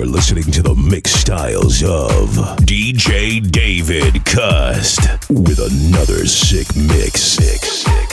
You're listening to the mix styles of DJ David Cust with another sick mix. Sick, sick.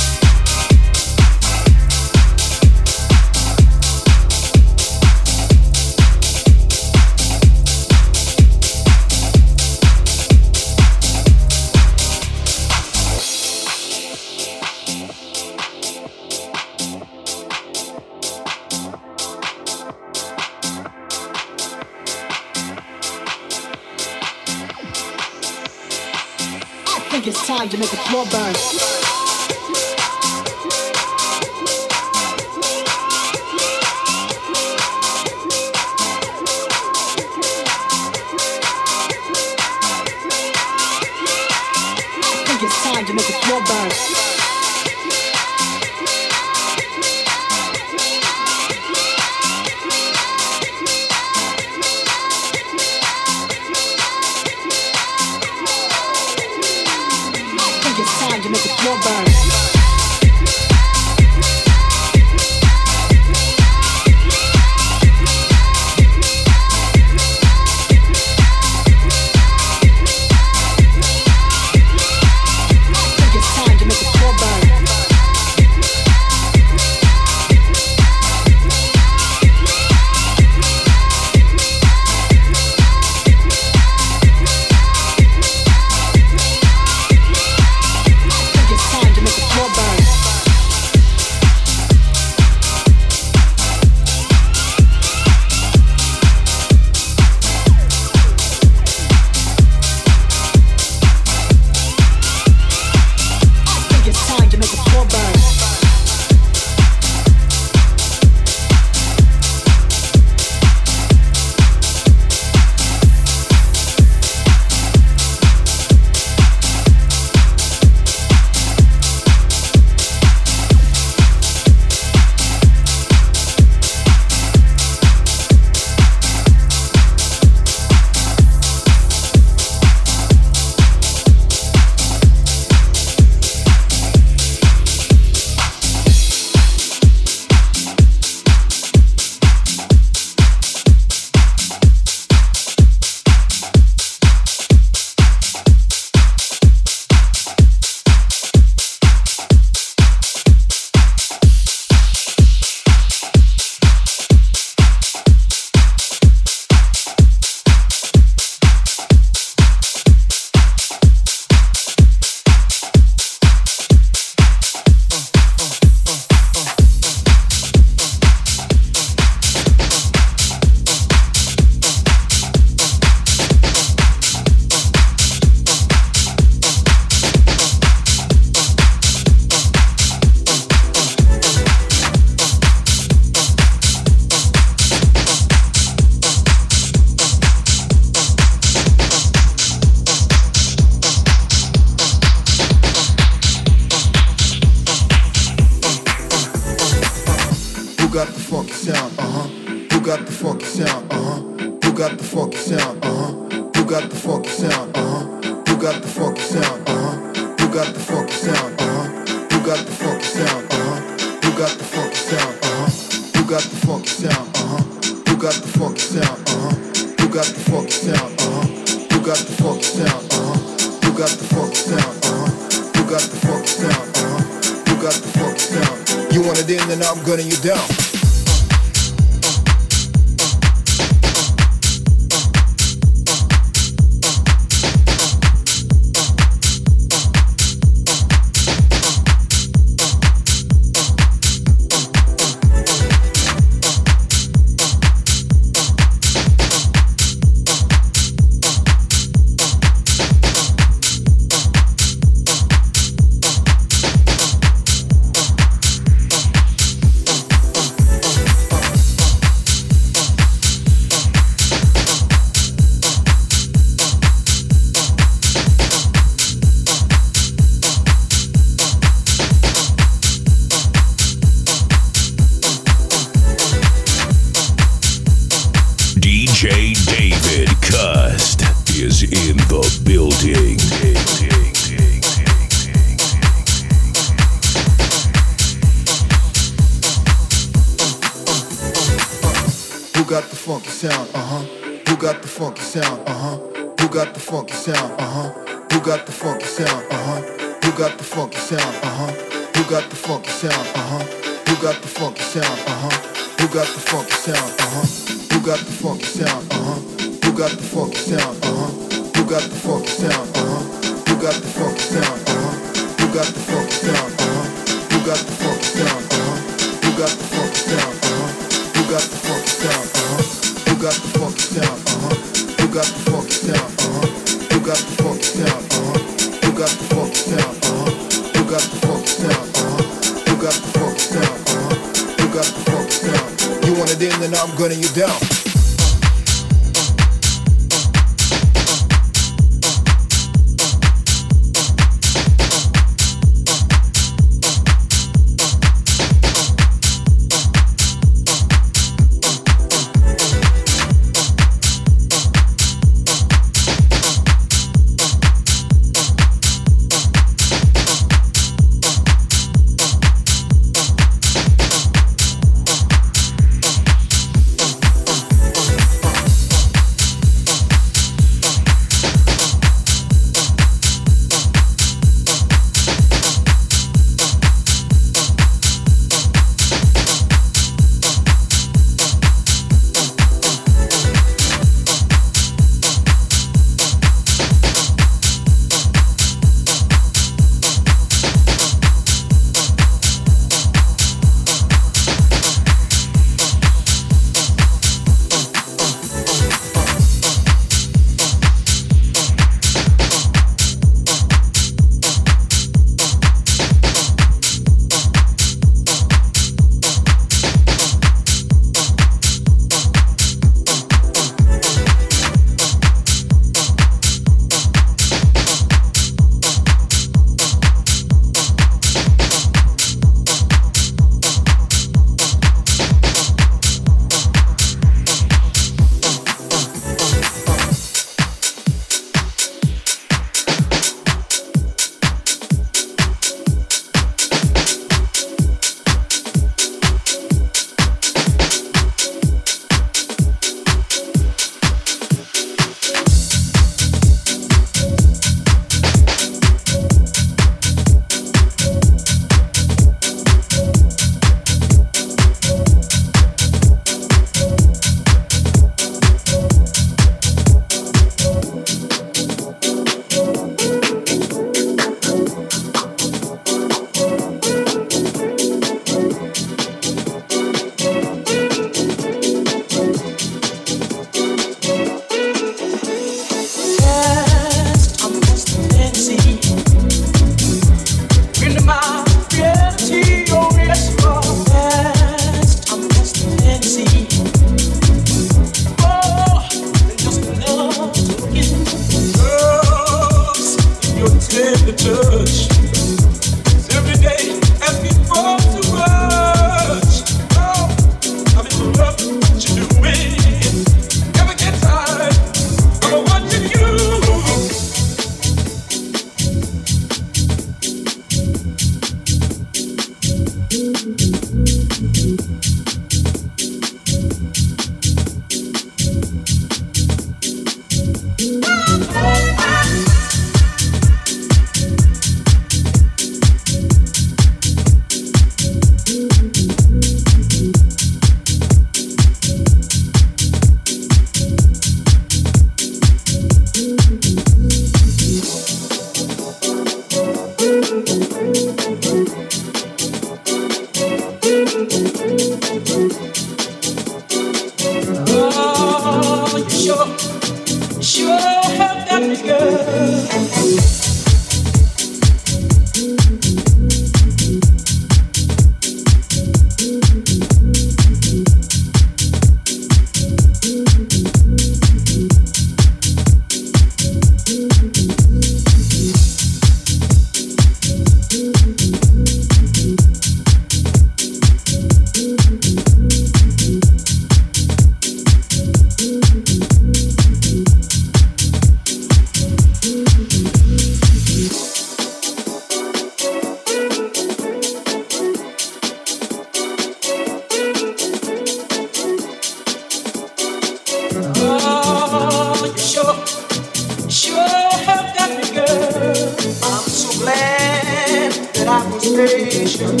patient.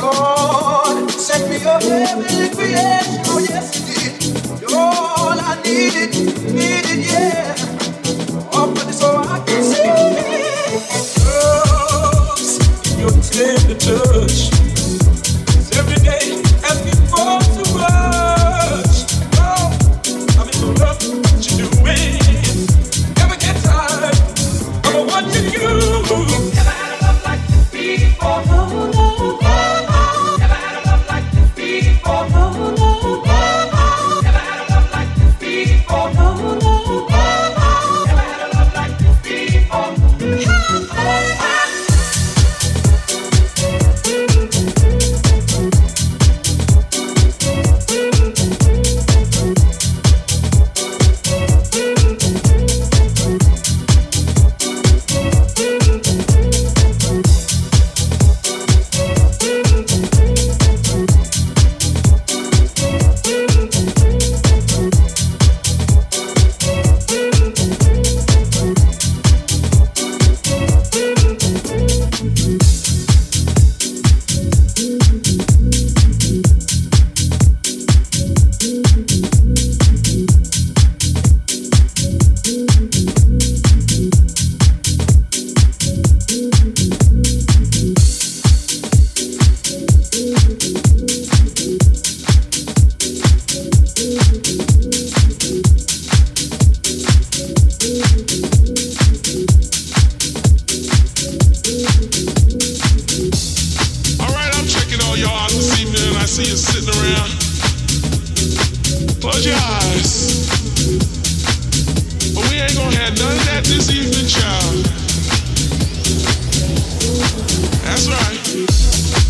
Lord, me heavenly creation. Oh, yes, it did. All I needed, needed, yeah. Open it so I can see. Tender touch. ain't gonna have none of that this evening, child. That's right.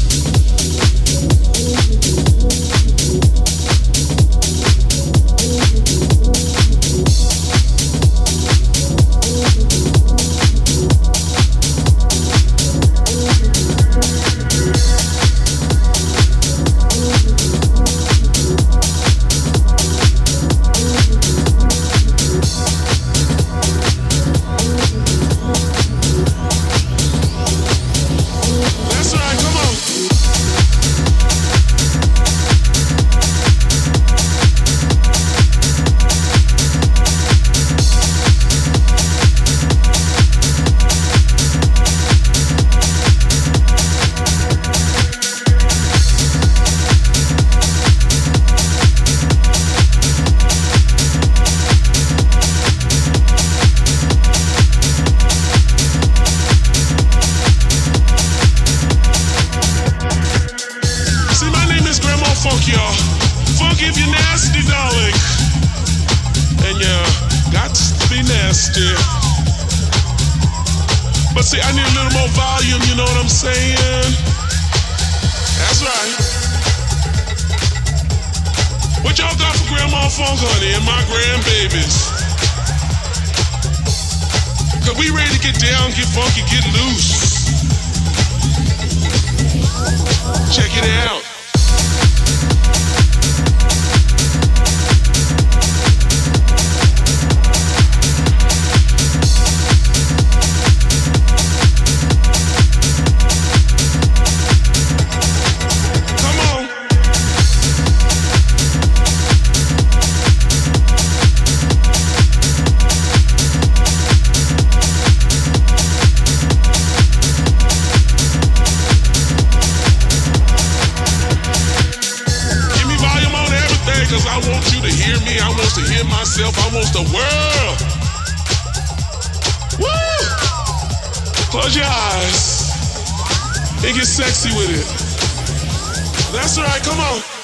With it. That's right, come on.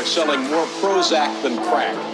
are selling more Prozac than crack.